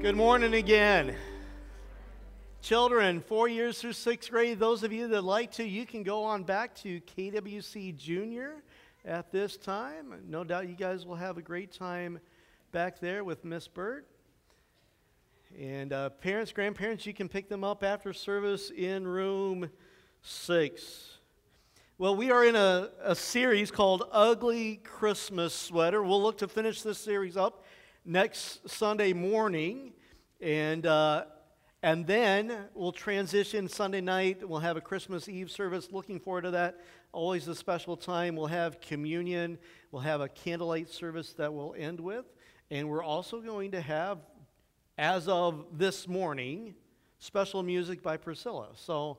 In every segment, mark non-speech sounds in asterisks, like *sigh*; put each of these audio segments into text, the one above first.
Good morning again. Children, four years through sixth grade, those of you that like to, you can go on back to KWC Junior at this time. No doubt you guys will have a great time back there with Miss Burt. And uh, parents, grandparents, you can pick them up after service in room six. Well, we are in a, a series called Ugly Christmas Sweater. We'll look to finish this series up next Sunday morning. And, uh, and then we'll transition Sunday night. We'll have a Christmas Eve service. Looking forward to that. Always a special time. We'll have communion. We'll have a candlelight service that we'll end with. And we're also going to have, as of this morning, special music by Priscilla. So,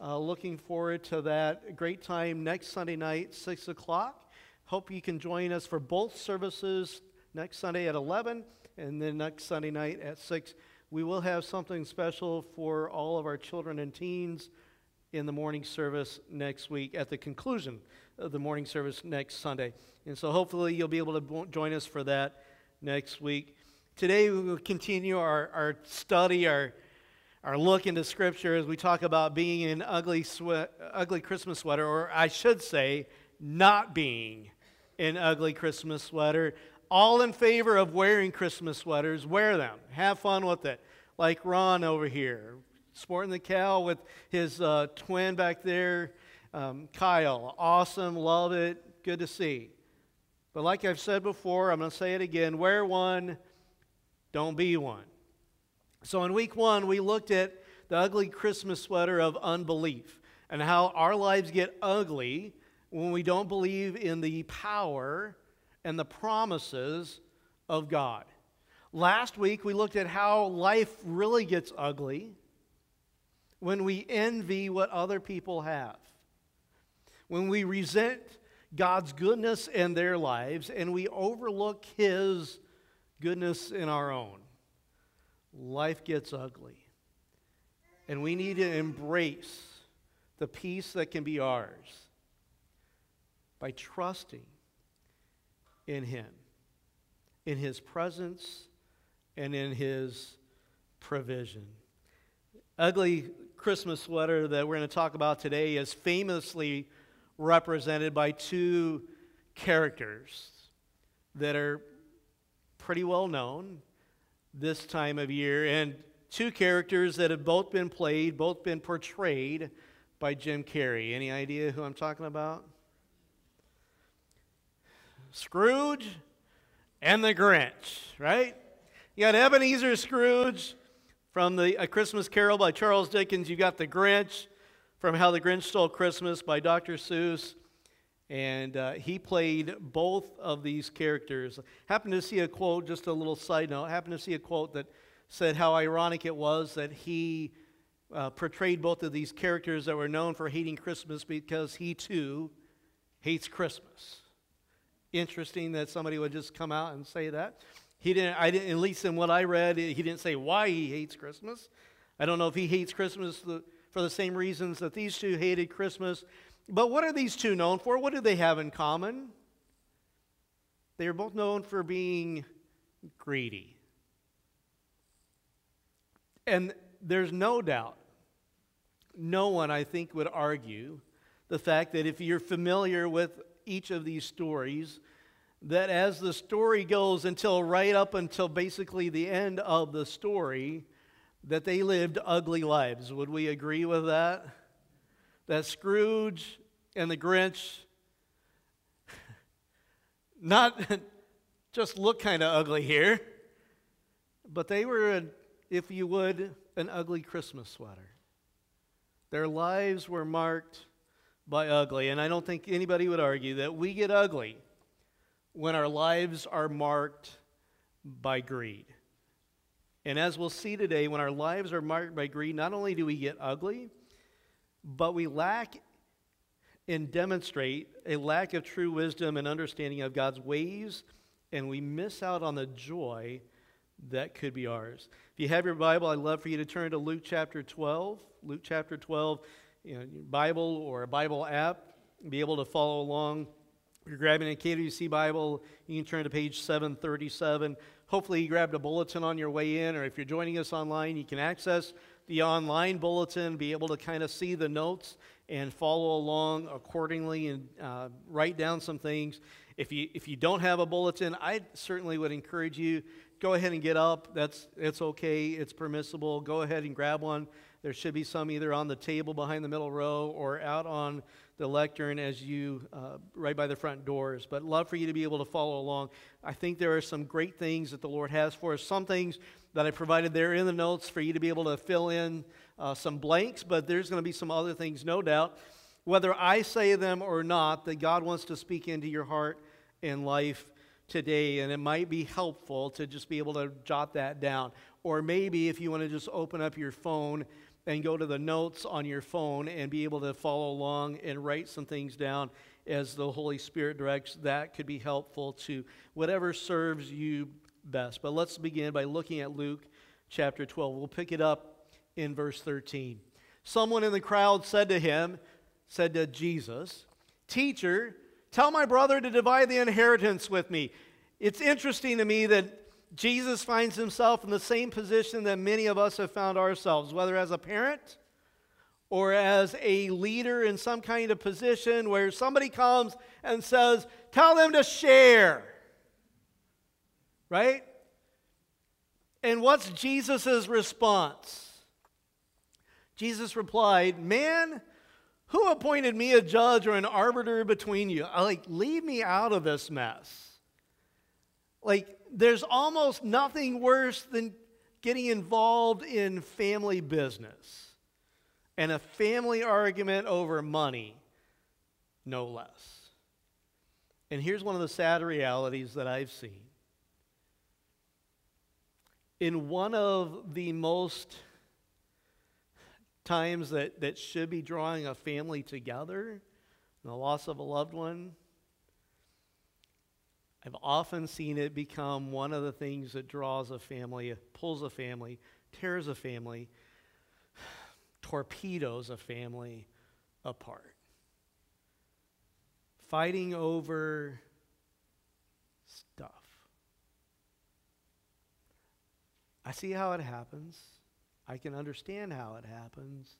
uh, looking forward to that. Great time next Sunday night, 6 o'clock. Hope you can join us for both services next Sunday at 11 and then next Sunday night at 6. We will have something special for all of our children and teens in the morning service next week at the conclusion of the morning service next Sunday. And so hopefully you'll be able to join us for that next week. Today we will continue our, our study, our, our look into Scripture as we talk about being an ugly, sweat, ugly Christmas sweater, or I should say, not being an ugly Christmas sweater all in favor of wearing Christmas sweaters, wear them. Have fun with it. Like Ron over here, sporting the cow with his uh, twin back there, um, Kyle. Awesome, love it, good to see. But like I've said before, I'm going to say it again wear one, don't be one. So in week one, we looked at the ugly Christmas sweater of unbelief and how our lives get ugly when we don't believe in the power and the promises of God. Last week, we looked at how life really gets ugly when we envy what other people have, when we resent God's goodness in their lives and we overlook His goodness in our own. Life gets ugly. And we need to embrace the peace that can be ours by trusting in Him, in His presence, and in His provision. Ugly Christmas sweater that we're going to talk about today is famously represented by two characters that are pretty well known this time of year, and two characters that have both been played, both been portrayed by Jim Carrey. Any idea who I'm talking about? Scrooge and the Grinch, right? You got Ebenezer Scrooge from the A Christmas Carol by Charles Dickens. You got the Grinch from How the Grinch Stole Christmas by Dr. Seuss. And uh, he played both of these characters. Happened to see a quote, just a little side note, happened to see a quote that said how ironic it was that he uh, portrayed both of these characters that were known for hating Christmas because he too hates Christmas interesting that somebody would just come out and say that. He didn't, I didn't, at least in what I read, he didn't say why he hates Christmas. I don't know if he hates Christmas for the same reasons that these two hated Christmas. But what are these two known for? What do they have in common? They are both known for being greedy. And there's no doubt, no one, I think, would argue the fact that if you're familiar with each of these stories that as the story goes until right up until basically the end of the story that they lived ugly lives. Would we agree with that? That scrooge and the grinch *laughs* not *laughs* just look kind of ugly here but they were if you would an ugly christmas sweater. Their lives were marked by ugly. And I don't think anybody would argue that we get ugly when our lives are marked by greed. And as we'll see today, when our lives are marked by greed, not only do we get ugly, but we lack and demonstrate a lack of true wisdom and understanding of God's ways, and we miss out on the joy that could be ours. If you have your Bible, I'd love for you to turn to Luke chapter 12. Luke chapter 12 you know, Bible or a Bible app, be able to follow along. If you're grabbing a KWC Bible, you can turn to page 737. hopefully you grabbed a bulletin on your way in, or if you're joining us online, you can access the online bulletin, be able to kind of see the notes and follow along accordingly and uh, write down some things. If you, if you don't have a bulletin, I certainly would encourage you go ahead and get up. That's it's okay. It's permissible. Go ahead and grab one. There should be some either on the table behind the middle row or out on the lectern as you uh, right by the front doors. But love for you to be able to follow along. I think there are some great things that the Lord has for us. Some things that I provided there in the notes for you to be able to fill in uh, some blanks, but there's going to be some other things, no doubt. Whether I say them or not, that God wants to speak into your heart and life today, and it might be helpful to just be able to jot that down. Or maybe if you want to just open up your phone and go to the notes on your phone and be able to follow along and write some things down as the Holy Spirit directs, that could be helpful to whatever serves you best. But let's begin by looking at Luke chapter 12. We'll pick it up in verse 13. Someone in the crowd said to him, said to Jesus, Teacher, tell my brother to divide the inheritance with me. It's interesting to me that Jesus finds himself in the same position that many of us have found ourselves, whether as a parent or as a leader in some kind of position where somebody comes and says, Tell them to share. Right? And what's Jesus' response? Jesus replied, Man, who appointed me a judge or an arbiter between you? Like, leave me out of this mess. Like, there's almost nothing worse than getting involved in family business and a family argument over money, no less. And here's one of the sad realities that I've seen. In one of the most times that, that should be drawing a family together, the loss of a loved one, I've often seen it become one of the things that draws a family, pulls a family, tears a family, *sighs* torpedoes a family apart. Fighting over stuff. I see how it happens. I can understand how it happens.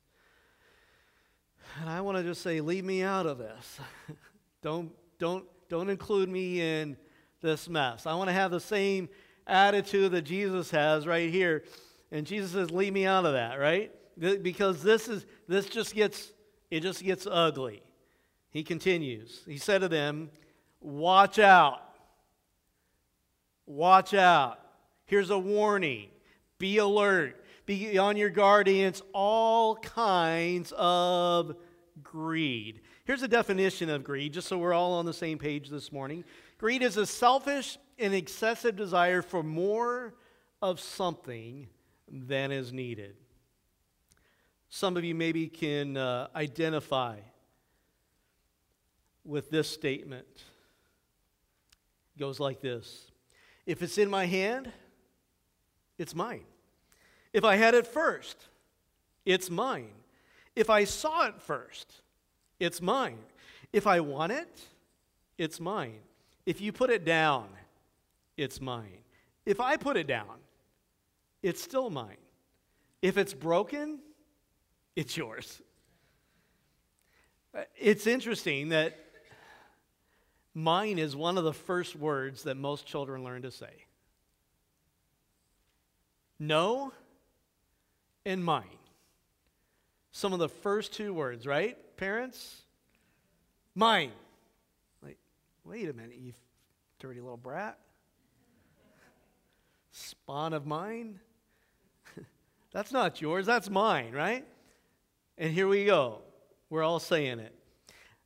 And I want to just say, leave me out of this. *laughs* don't, don't, don't include me in this mess. I want to have the same attitude that Jesus has right here. And Jesus says, leave me out of that, right? Because this is this just gets it just gets ugly. He continues. He said to them, Watch out. Watch out. Here's a warning. Be alert. Be on your guard against all kinds of greed. Here's a definition of greed, just so we're all on the same page this morning. Greed is a selfish and excessive desire for more of something than is needed. Some of you maybe can uh, identify with this statement. It goes like this If it's in my hand, it's mine. If I had it first, it's mine. If I saw it first, it's mine. If I want it, it's mine. If you put it down, it's mine. If I put it down, it's still mine. If it's broken, it's yours. Uh, it's interesting that mine is one of the first words that most children learn to say. No and mine. Some of the first two words, right, parents? Mine. Wait a minute, you dirty little brat. Spawn of mine? *laughs* that's not yours, that's mine, right? And here we go. We're all saying it.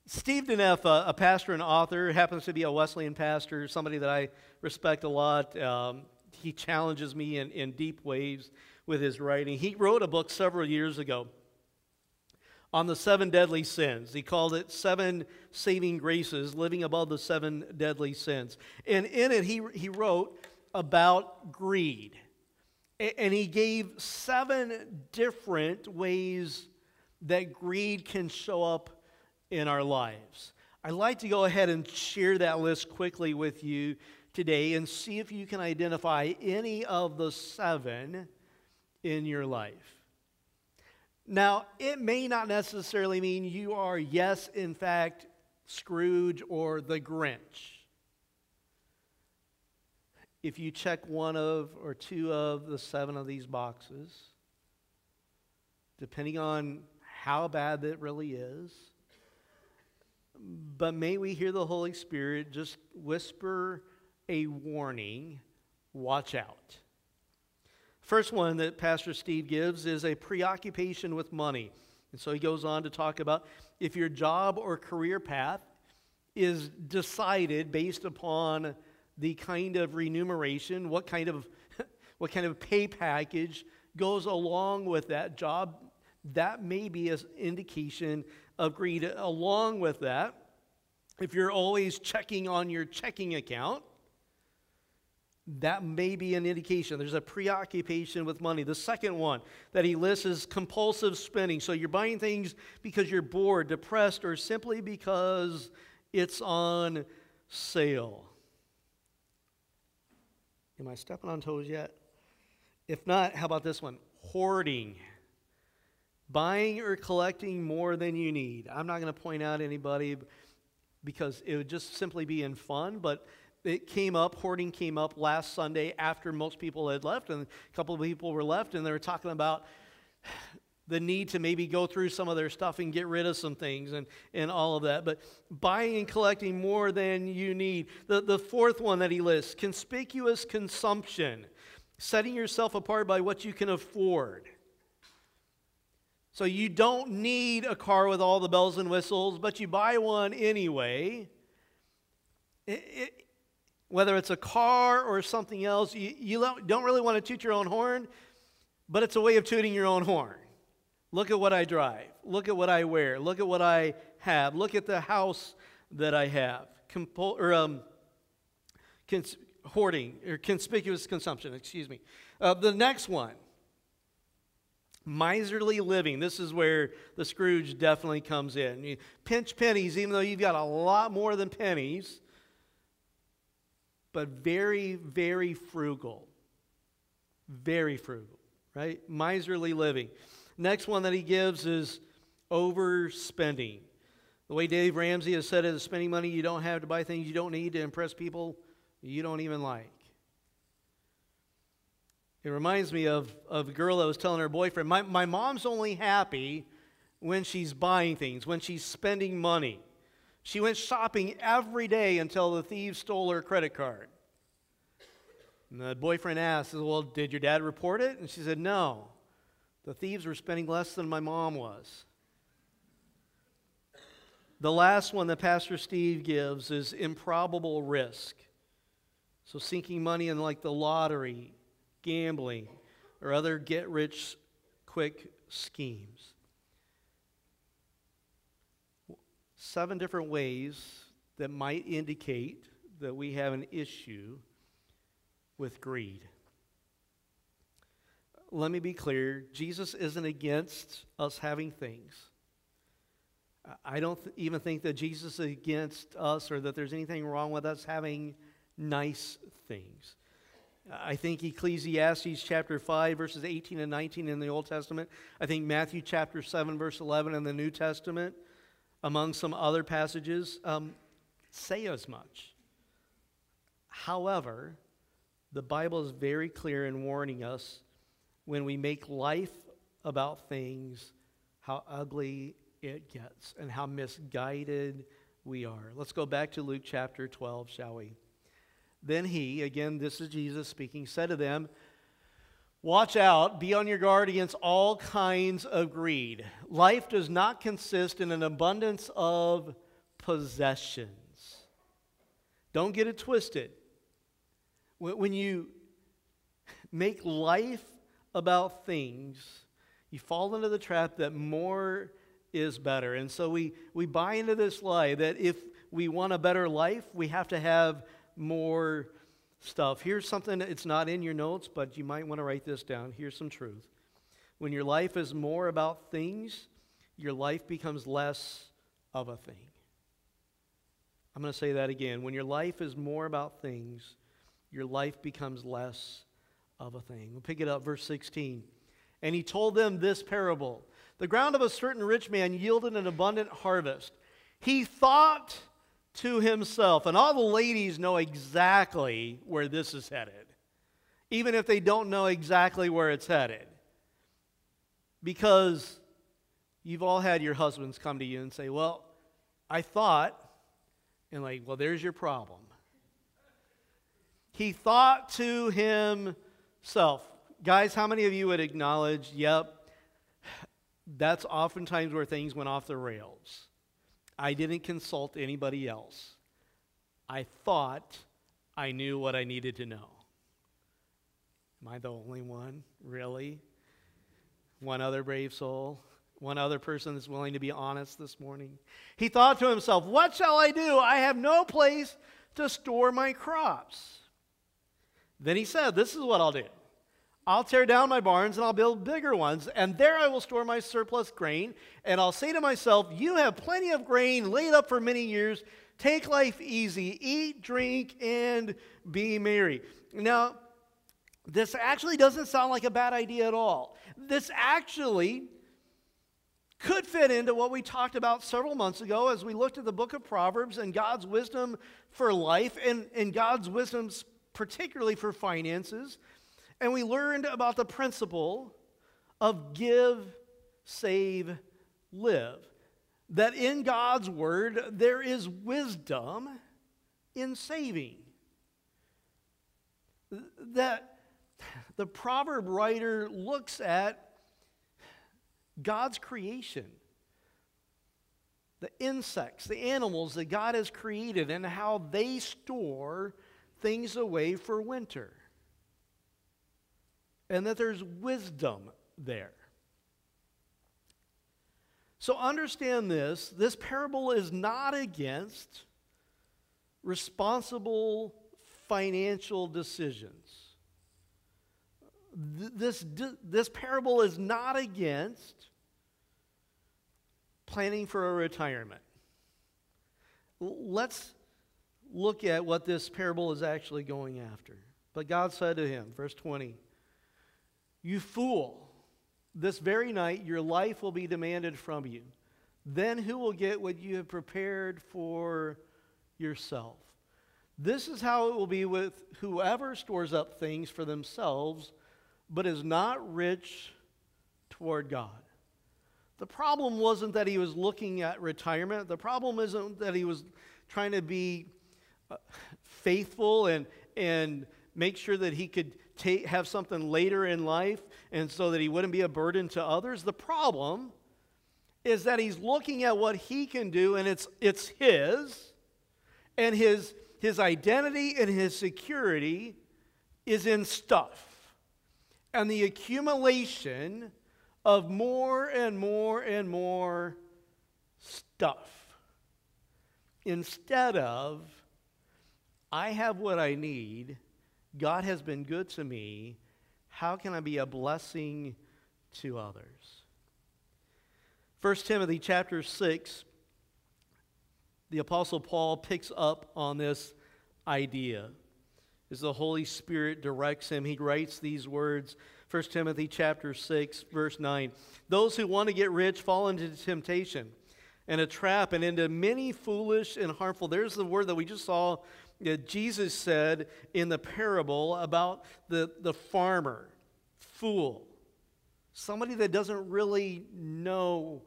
Steve Deneff, a, a pastor and author, happens to be a Wesleyan pastor, somebody that I respect a lot. Um, he challenges me in, in deep ways with his writing. He wrote a book several years ago on the seven deadly sins. He called it Seven Saving Graces, Living Above the Seven Deadly Sins. And in it, he, he wrote about greed. And he gave seven different ways that greed can show up in our lives. I'd like to go ahead and share that list quickly with you today and see if you can identify any of the seven in your life. Now, it may not necessarily mean you are, yes, in fact, Scrooge or the Grinch. If you check one of or two of the seven of these boxes, depending on how bad it really is, but may we hear the Holy Spirit just whisper a warning watch out. First one that Pastor Steve gives is a preoccupation with money. And so he goes on to talk about if your job or career path is decided based upon the kind of remuneration, what kind of *laughs* what kind of pay package goes along with that job, that may be an indication of greed. Along with that, if you're always checking on your checking account, that may be an indication. There's a preoccupation with money. The second one that he lists is compulsive spending. So you're buying things because you're bored, depressed, or simply because it's on sale. Am I stepping on toes yet? If not, how about this one? Hoarding. Buying or collecting more than you need. I'm not going to point out anybody because it would just simply be in fun, but it came up, hoarding came up last Sunday after most people had left, and a couple of people were left, and they were talking about the need to maybe go through some of their stuff and get rid of some things and, and all of that. But buying and collecting more than you need. The, the fourth one that he lists conspicuous consumption, setting yourself apart by what you can afford. So you don't need a car with all the bells and whistles, but you buy one anyway. Whether it's a car or something else, you, you don't really want to toot your own horn, but it's a way of tooting your own horn. Look at what I drive. Look at what I wear. Look at what I have. Look at the house that I have. Compul- or, um, cons- hoarding or conspicuous consumption, excuse me. Uh, the next one miserly living. This is where the Scrooge definitely comes in. You pinch pennies, even though you've got a lot more than pennies but very, very frugal. Very frugal, right? Miserly living. Next one that he gives is overspending. The way Dave Ramsey has said it is spending money you don't have to buy things you don't need to impress people you don't even like. It reminds me of, of a girl that was telling her boyfriend, my, my mom's only happy when she's buying things, when she's spending money. She went shopping every day until the thieves stole her credit card. And the boyfriend asked, Well, did your dad report it? And she said, No. The thieves were spending less than my mom was. The last one that Pastor Steve gives is improbable risk. So, sinking money in like the lottery, gambling, or other get rich quick schemes. Seven different ways that might indicate that we have an issue with greed. Let me be clear Jesus isn't against us having things. I don't th- even think that Jesus is against us or that there's anything wrong with us having nice things. I think Ecclesiastes chapter 5, verses 18 and 19 in the Old Testament. I think Matthew chapter 7, verse 11 in the New Testament among some other passages, um, say as much. However, the Bible is very clear in warning us when we make life about things, how ugly it gets and how misguided we are. Let's go back to Luke chapter 12, shall we? Then he, again, this is Jesus speaking, said to them, Watch out, be on your guard against all kinds of greed. Life does not consist in an abundance of possessions. Don't get it twisted. When you make life about things, you fall into the trap that more is better. And so we, we buy into this lie that if we want a better life, we have to have more stuff. Here's something, it's not in your notes, but you might want to write this down. Here's some truth. When your life is more about things, your life becomes less of a thing. I'm going to say that again. When your life is more about things, your life becomes less of a thing. We'll pick it up, verse 16. And he told them this parable The ground of a certain rich man yielded an abundant harvest. He thought to himself, and all the ladies know exactly where this is headed, even if they don't know exactly where it's headed. Because you've all had your husbands come to you and say, Well, I thought, and like, well, there's your problem. He thought to himself. Guys, how many of you would acknowledge, yep, that's oftentimes where things went off the rails? I didn't consult anybody else. I thought I knew what I needed to know. Am I the only one? Really? One other brave soul? One other person that's willing to be honest this morning? He thought to himself, What shall I do? I have no place to store my crops. Then he said, This is what I'll do. I'll tear down my barns and I'll build bigger ones, and there I will store my surplus grain. And I'll say to myself, You have plenty of grain laid up for many years. Take life easy, eat, drink, and be merry. Now, this actually doesn't sound like a bad idea at all. This actually could fit into what we talked about several months ago as we looked at the book of Proverbs and God's wisdom for life and, and God's wisdom, particularly for finances. And we learned about the principle of give, save, live. That in God's word, there is wisdom in saving. That the proverb writer looks at God's creation, the insects, the animals that God has created, and how they store things away for winter and that there's wisdom there. So understand this this parable is not against responsible financial decisions. This, this parable is not against planning for a retirement. Let's look at what this parable is actually going after. But God said to him, verse 20, you fool, this very night your life will be demanded from you. Then who will get what you have prepared for yourself? This is how it will be with whoever stores up things for themselves, but is not rich toward God. The problem wasn't that he was looking at retirement. The problem isn't that he was trying to be uh, faithful and, and make sure that he could take, have something later in life and so that he wouldn't be a burden to others. The problem is that he's looking at what he can do and it's, it's his, and his, his identity and his security is in stuff. And the accumulation of more and more and more stuff instead of, I have what I need God has been good to me. How can I be a blessing to others? 1 Timothy chapter 6, the Apostle Paul picks up on this idea. As the Holy Spirit directs him, he writes these words 1 Timothy chapter 6, verse 9. Those who want to get rich fall into temptation and a trap and into many foolish and harmful. There's the word that we just saw Jesus said in the parable about the, the farmer, fool, somebody that doesn't really know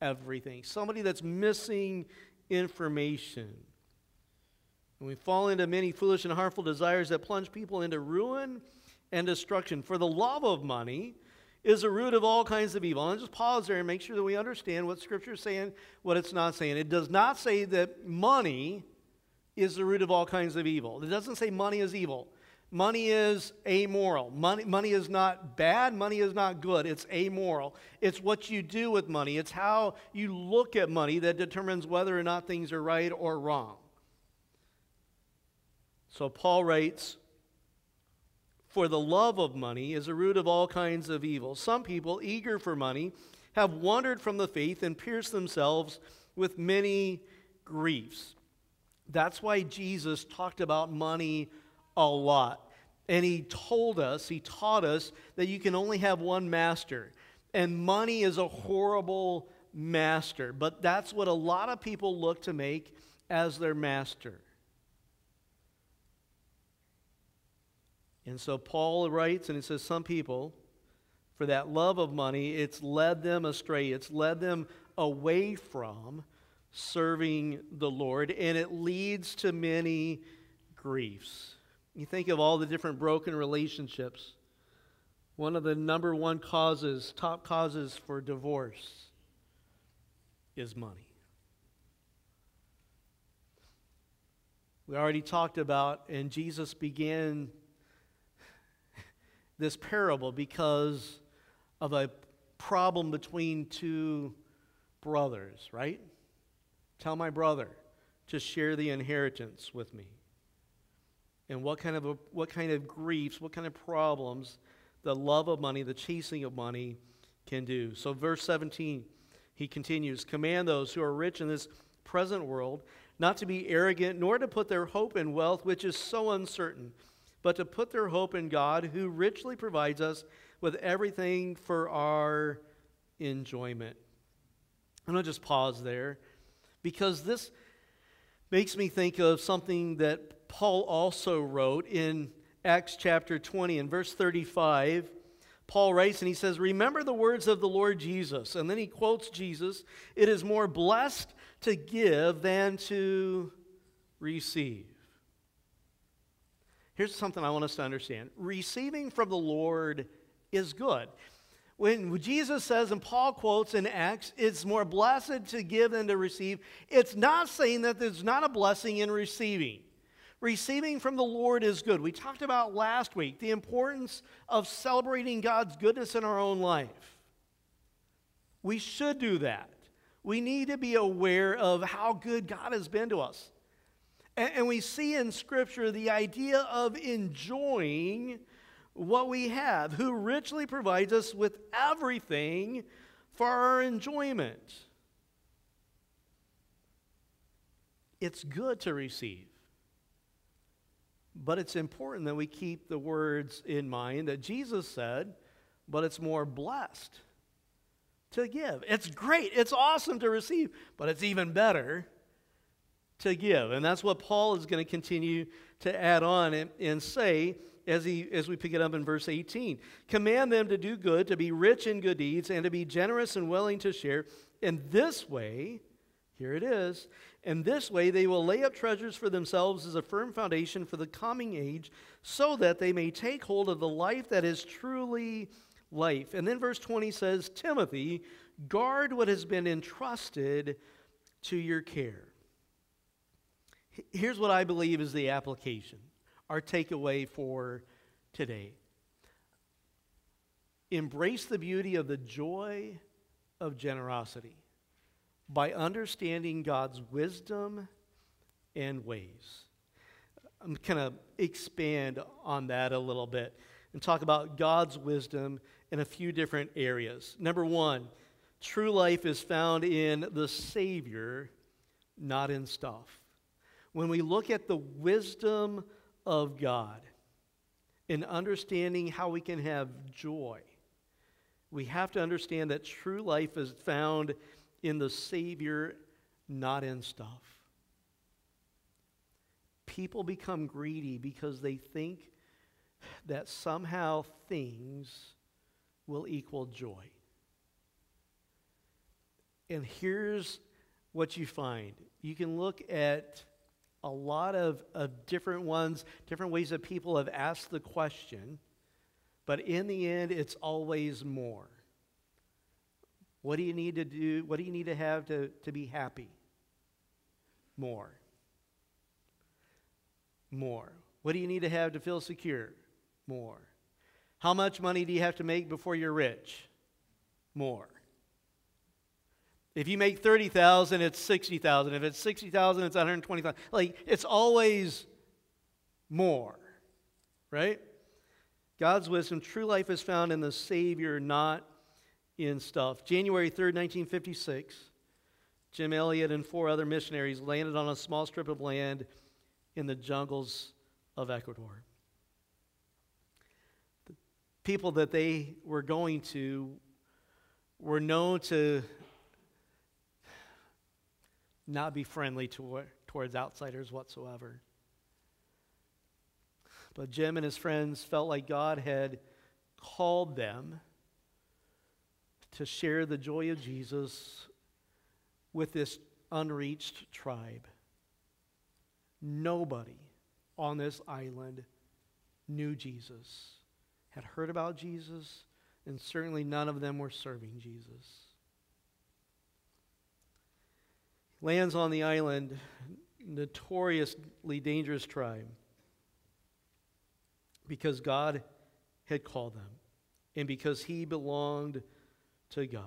everything, somebody that's missing information. And we fall into many foolish and harmful desires that plunge people into ruin and destruction. For the love of money is the root of all kinds of evil. And just pause there and make sure that we understand what Scripture is saying, what it's not saying. It does not say that money is the root of all kinds of evil. It doesn't say money is evil. Money is amoral. Money, money is not bad. Money is not good. It's amoral. It's what you do with money. It's how you look at money that determines whether or not things are right or wrong. So Paul writes, For the love of money is the root of all kinds of evil. Some people, eager for money, have wandered from the faith and pierced themselves with many griefs. That's why Jesus talked about money a lot. And he told us, he taught us that you can only have one master. And money is a horrible master. But that's what a lot of people look to make as their master. And so Paul writes, and he says, Some people, for that love of money, it's led them astray. It's led them away from serving the Lord, and it leads to many griefs. You think of all the different broken relationships. One of the number one causes, top causes for divorce is money. We already talked about, and Jesus began *laughs* this parable because of a problem between two brothers, right? Tell my brother to share the inheritance with me. And what kind of, a, what kind of griefs, what kind of problems the love of money, the chasing of money can do. So, verse 17, he continues Command those who are rich in this present world not to be arrogant, nor to put their hope in wealth, which is so uncertain, but to put their hope in God, who richly provides us with everything for our enjoyment. I'm going to just pause there because this makes me think of something that Paul also wrote in Acts chapter 20 and verse 35. Paul writes and he says, Remember the words of the Lord Jesus. And then he quotes Jesus It is more blessed to give than to receive. Here's something I want us to understand receiving from the Lord is good when Jesus says, and Paul quotes in Acts, it's more blessed to give than to receive, it's not saying that there's not a blessing in receiving. Receiving from the Lord is good. We talked about last week the importance of celebrating God's goodness in our own life. We should do that. We need to be aware of how good God has been to us. And, we see in Scripture the idea of enjoying what we have, who richly provides us with everything for our enjoyment. It's good to receive. But it's important that we keep the words in mind that Jesus said, but it's more blessed to give. It's great, it's awesome to receive, but it's even better to give. And that's what Paul is going to continue to add on and, and say as, he, as we pick it up in verse 18. Command them to do good, to be rich in good deeds, and to be generous and willing to share. In this way, here it is, in this way they will lay up treasures for themselves as a firm foundation for the coming age, so that they may take hold of the life that is truly life. And then verse 20 says, Timothy, guard what has been entrusted to your care. Here's what I believe is the application our takeaway for today. Embrace the beauty of the joy of generosity by understanding God's wisdom and ways. I'm going to expand on that a little bit and talk about God's wisdom in a few different areas. Number one, true life is found in the Savior, not in stuff. When we look at the wisdom of God in understanding how we can have joy, we have to understand that true life is found in the Savior, not in stuff. People become greedy because they think that somehow things will equal joy. And here's what you find you can look at a lot of, of different ones, different ways that people have asked the question, but in the end, it's always more. What do you need to do? What do you need to have to, to be happy? More. More. What do you need to have to feel secure? More. How much money do you have to make before you're rich? More. If you make 30,000, it's 60,000. If it's 60,000, it's 120,000. Like it's always more. Right? God's wisdom, true life is found in the Savior, not in stuff. January 3rd, 1956, Jim Elliot and four other missionaries landed on a small strip of land in the jungles of Ecuador. The people that they were going to were known to not be friendly to, towards outsiders whatsoever. But Jim and his friends felt like God had called them to share the joy of Jesus with this unreached tribe. Nobody on this island knew Jesus, had heard about Jesus, and certainly none of them were serving Jesus. Lands on the island, notoriously dangerous tribe, because God had called them and because he belonged to God.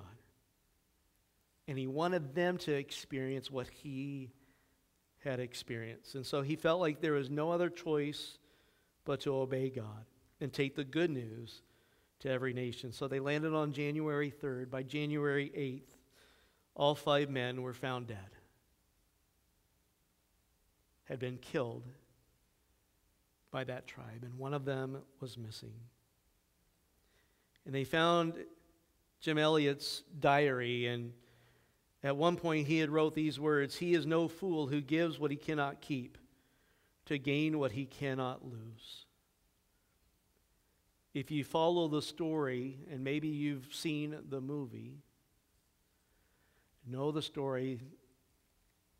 And he wanted them to experience what he had experienced. And so he felt like there was no other choice but to obey God and take the good news to every nation. So they landed on January 3rd. By January 8th, all five men were found dead, had been killed by that tribe, and one of them was missing. And they found Jim Elliot's diary, and at one point he had wrote these words He is no fool who gives what he cannot keep to gain what he cannot lose. If you follow the story, and maybe you've seen the movie, know the story,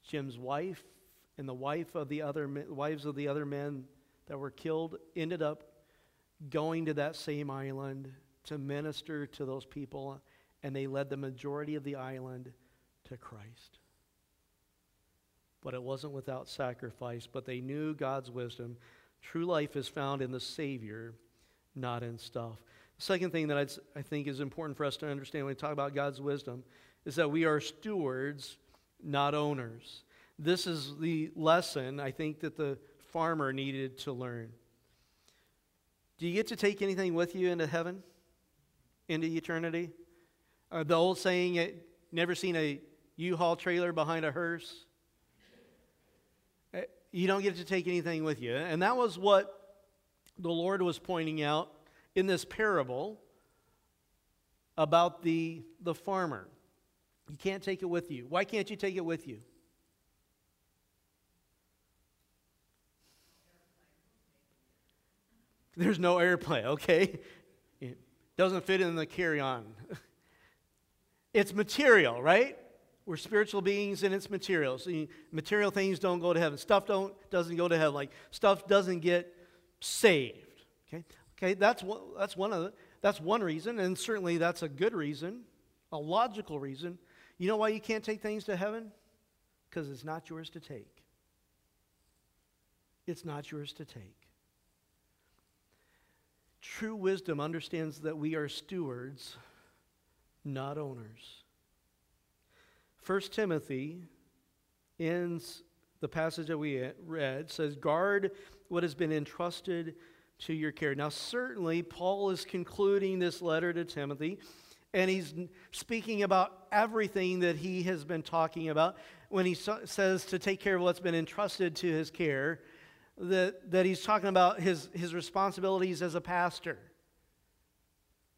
Jim's wife and the wife of the other wives of the other men that were killed ended up going to that same island to minister to those people, and they led the majority of the island to Christ. But it wasn't without sacrifice, but they knew God's wisdom. True life is found in the Savior, not in stuff. The second thing that I'd, i think is important for us to understand when we talk about God's wisdom is that we are stewards, not owners. This is the lesson I think that the farmer needed to learn. Do you get to take anything with you into heaven? into eternity? Uh, the old saying, never seen a U-Haul trailer behind a hearse? Uh, you don't get to take anything with you. And that was what the Lord was pointing out in this parable about the, the farmer. You can't take it with you. Why can't you take it with you? There's no airplane, okay? It doesn't fit in the carry on. *laughs* it's material, right? We're spiritual beings and it's material. So material things don't go to heaven. Stuff don't, doesn't go to heaven. Like stuff doesn't get saved. Okay? Okay, that's one, that's one of the, that's one reason, and certainly that's a good reason, a logical reason. You know why you can't take things to heaven? Because it's not yours to take. It's not yours to take. True wisdom understands that we are stewards, not owners. 1 Timothy ends the passage that we read says guard what has been entrusted to your care. Now certainly Paul is concluding this letter to Timothy and he's speaking about everything that he has been talking about when he says to take care of what's been entrusted to his care that, that he's talking about his, his responsibilities as a pastor,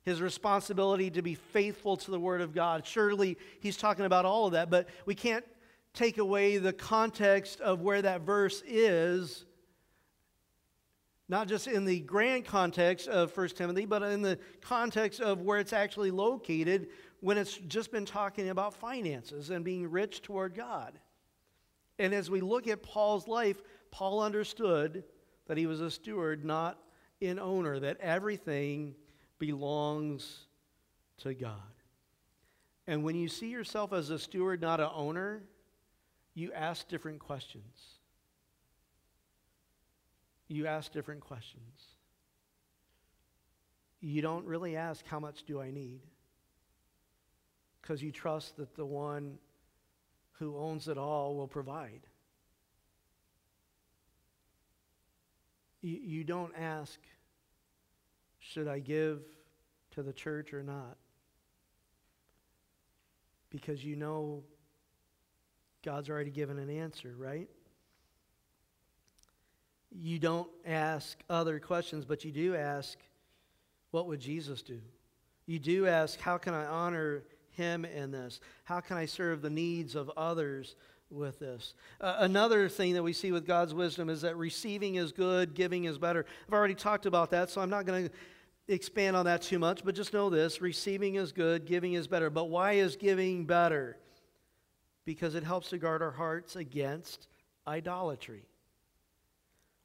his responsibility to be faithful to the Word of God. Surely he's talking about all of that, but we can't take away the context of where that verse is, not just in the grand context of 1 Timothy, but in the context of where it's actually located when it's just been talking about finances and being rich toward God. And as we look at Paul's life, Paul understood that he was a steward, not an owner, that everything belongs to God. And when you see yourself as a steward, not an owner, you ask different questions. You ask different questions. You don't really ask, How much do I need? Because you trust that the one who owns it all will provide. You, you don't ask, should I give to the church or not? Because you know God's already given an answer, right? You don't ask other questions, but you do ask, what would Jesus do? You do ask, how can I honor him in this? How can I serve the needs of others with this? Uh, another thing that we see with God's wisdom is that receiving is good, giving is better. I've already talked about that, so I'm not going to expand on that too much, but just know this receiving is good, giving is better. But why is giving better? Because it helps to guard our hearts against idolatry.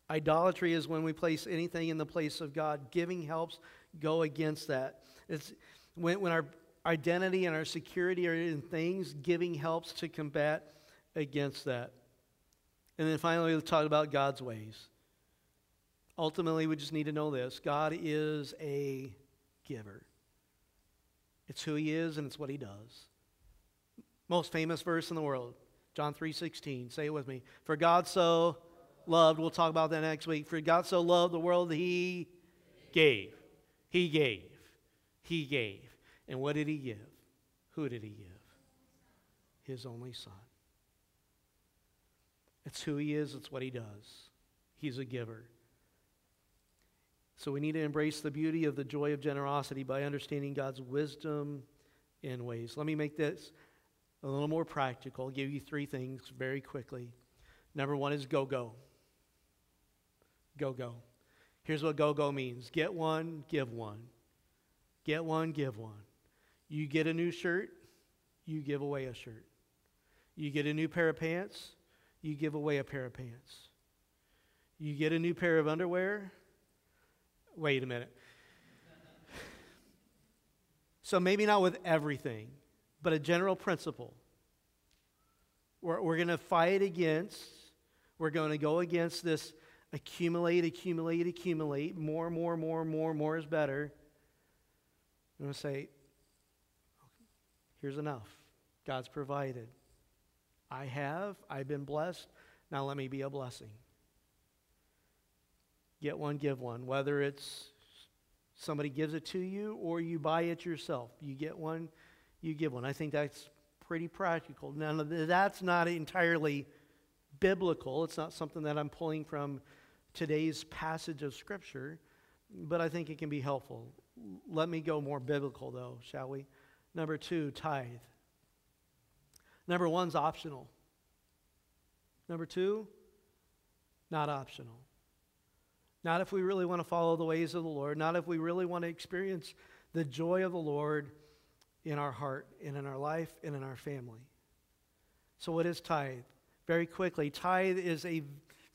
Idolatry is when we place anything in the place of God. Giving helps go against that. It's when, when our identity and our security are in things, giving helps to combat against that. And then finally, we'll talk about God's ways. Ultimately, we just need to know this God is a giver. It's who he is and it's what he does. Most famous verse in the world, John 3:16. Say it with me. For God so loved, we'll talk about that next week. For God so loved the world he gave. He gave. He gave. And what did he give? Who did he give? His only son. It's who he is, it's what he does. He's a giver. So we need to embrace the beauty of the joy of generosity by understanding God's wisdom in ways. Let me make this a little more practical. I'll give you three things very quickly. Number one is go go. Go go. Here's what go go means get one, give one. Get one, give one. You get a new shirt, you give away a shirt. You get a new pair of pants, you give away a pair of pants. You get a new pair of underwear, Wait a minute. *laughs* So maybe not with everything, but a general principle. We're, we're going to fight against, we're going to go against this accumulate, accumulate, accumulate. More, more, more, more, more is better. I'm going to say, here's enough. God's provided. I have, I've been blessed. Now let me be a blessing. Get one, give one. Whether it's somebody gives it to you or you buy it yourself, you get one, you give one. I think that's pretty practical. Now, that's not entirely biblical. It's not something that I'm pulling from today's passage of Scripture, but I think it can be helpful. Let me go more biblical, though, shall we? Number two, tithe. Number one's optional. Number two, not optional. Not if we really want to follow the ways of the Lord, not if we really want to experience the joy of the Lord in our heart and in our life and in our family. So, what is tithe? Very quickly, tithe is a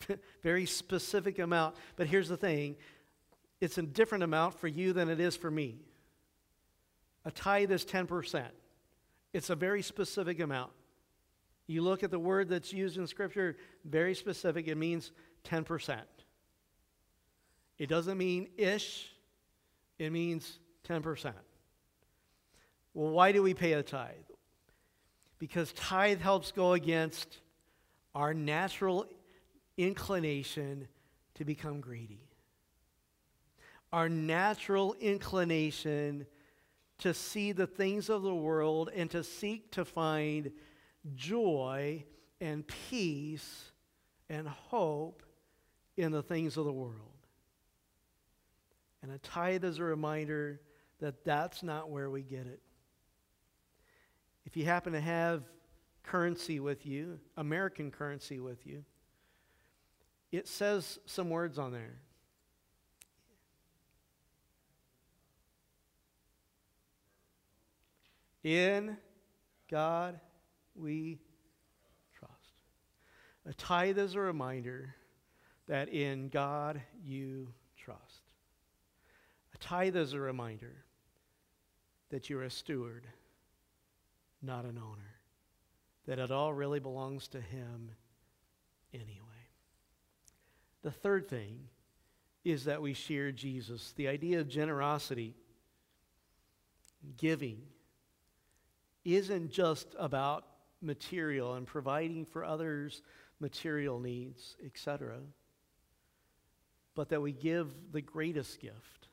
*laughs* very specific amount. But here's the thing it's a different amount for you than it is for me. A tithe is 10%, it's a very specific amount. You look at the word that's used in Scripture, very specific, it means 10%. It doesn't mean ish, it means 10%. Well, why do we pay a tithe? Because tithe helps go against our natural inclination to become greedy. Our natural inclination to see the things of the world and to seek to find joy and peace and hope in the things of the world. And a tithe is a reminder that that's not where we get it. If you happen to have currency with you, American currency with you, it says some words on there. In God we trust. A tithe is a reminder that in God you trust. A tithe is a reminder that you're a steward, not an owner, that it all really belongs to Him anyway. The third thing is that we share Jesus. The idea of generosity, giving, isn't just about material and providing for others material needs, etc., but that we give the greatest gift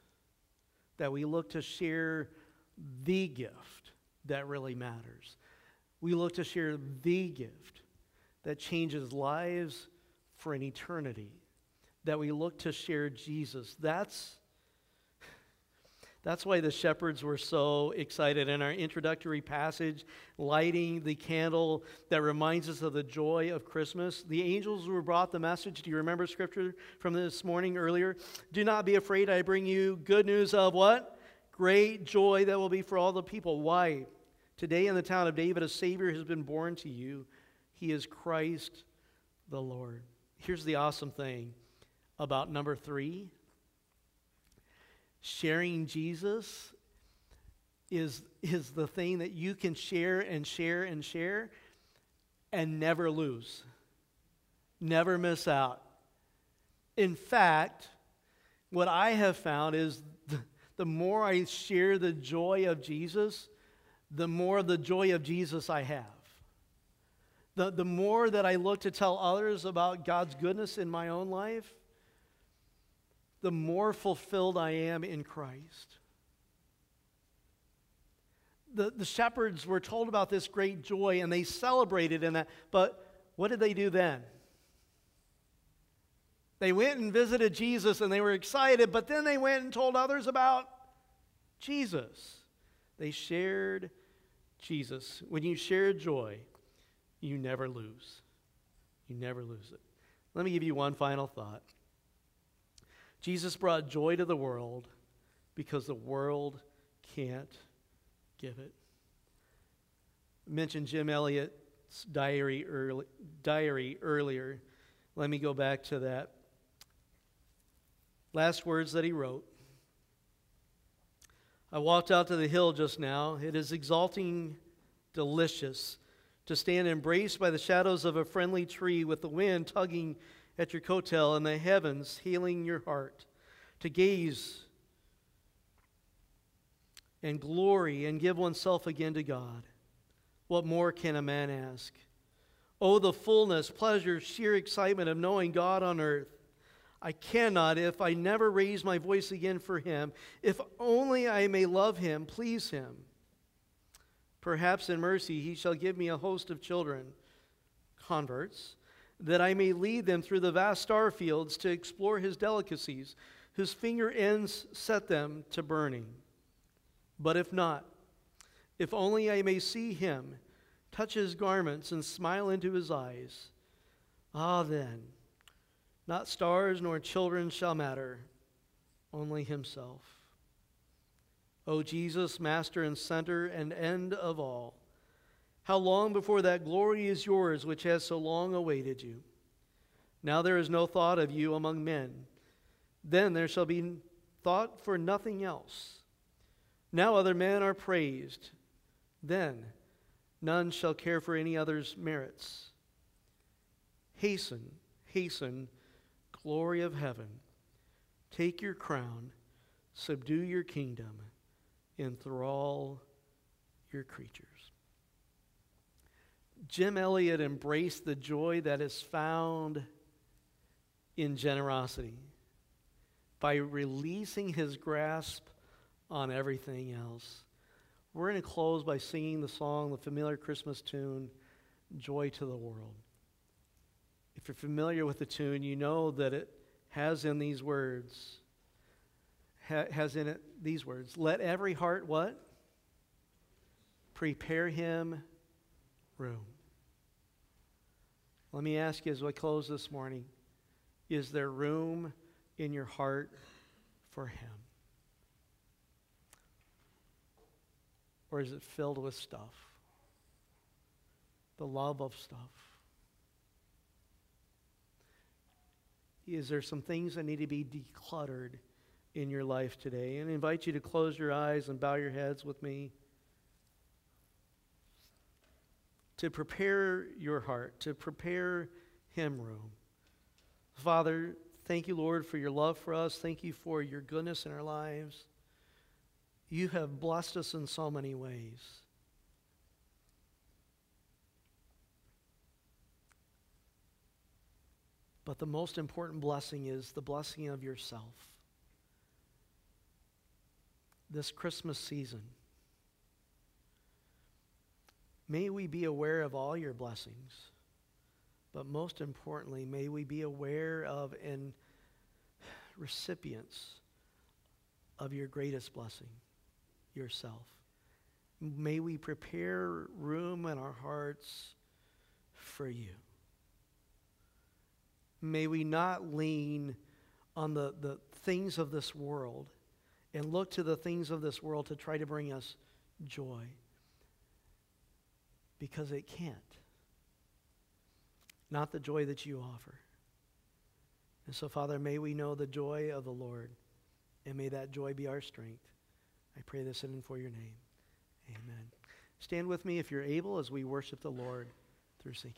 that we look to share the gift that really matters. We look to share the gift that changes lives for an eternity. That we look to share Jesus. That's, That's why the shepherds were so excited in our introductory passage, lighting the candle that reminds us of the joy of Christmas. The angels were brought the message. Do you remember scripture from this morning earlier? Do not be afraid, I bring you good news of what? Great joy that will be for all the people. Why? Today in the town of David, a Savior has been born to you. He is Christ the Lord. Here's the awesome thing about number three sharing Jesus is, is the thing that you can share and share and share and never lose, never miss out. In fact, what I have found is the, the more I share the joy of Jesus, the more the joy of Jesus I have. The, the more that I look to tell others about God's goodness in my own life, the more fulfilled I am in Christ. The, the shepherds were told about this great joy and they celebrated in that. But what did they do then? They went and visited Jesus and they were excited, but then they went and told others about Jesus. They shared Jesus. When you share joy, you never lose. You never lose it. Let me give you one final thought. Jesus brought joy to the world because the world can't give it. I mentioned Jim Elliot's diary, early, diary earlier. Let me go back to that. Last words that he wrote. I walked out to the hill just now. It is exalting, delicious to stand embraced by the shadows of a friendly tree with the wind tugging at your coattail and the heavens healing your heart, to gaze and glory and give oneself again to God. What more can a man ask? Oh, the fullness, pleasure, sheer excitement of knowing God on earth. I cannot if I never raise my voice again for Him, if only I may love Him, please Him. Perhaps in mercy He shall give me a host of children, converts that I may lead them through the vast star fields to explore his delicacies, whose finger ends set them to burning. But if not, if only I may see him, touch his garments, and smile into his eyes, ah, then, not stars nor children shall matter, only himself. O Jesus, master and center and end of all. How long before that glory is yours, which has so long awaited you? Now there is no thought of you among men. Then there shall be thought for nothing else. Now other men are praised. Then none shall care for any other's merits. Hasten, hasten, glory of heaven. Take your crown, subdue your kingdom, enthrall your creatures. Jim Elliot embraced the joy that is found in generosity by releasing his grasp on everything else. We're going to close by singing the song, the familiar Christmas tune, Joy to the World. If you're familiar with the tune, you know that it has in these words, ha- has in it these words, let every heart what? Prepare him room. Let me ask you as we close this morning is there room in your heart for Him? Or is it filled with stuff? The love of stuff? Is there some things that need to be decluttered in your life today? And I invite you to close your eyes and bow your heads with me. To prepare your heart, to prepare Him room. Father, thank you, Lord, for your love for us. Thank you for your goodness in our lives. You have blessed us in so many ways. But the most important blessing is the blessing of yourself. This Christmas season. May we be aware of all your blessings, but most importantly, may we be aware of and recipients of your greatest blessing, yourself. May we prepare room in our hearts for you. May we not lean on the, the things of this world and look to the things of this world to try to bring us joy because it can't. Not the joy that you offer. And so, Father, may we know the joy of the Lord, and may that joy be our strength. I pray this in and for your name. Amen. Stand with me if you're able as we worship the Lord through singing.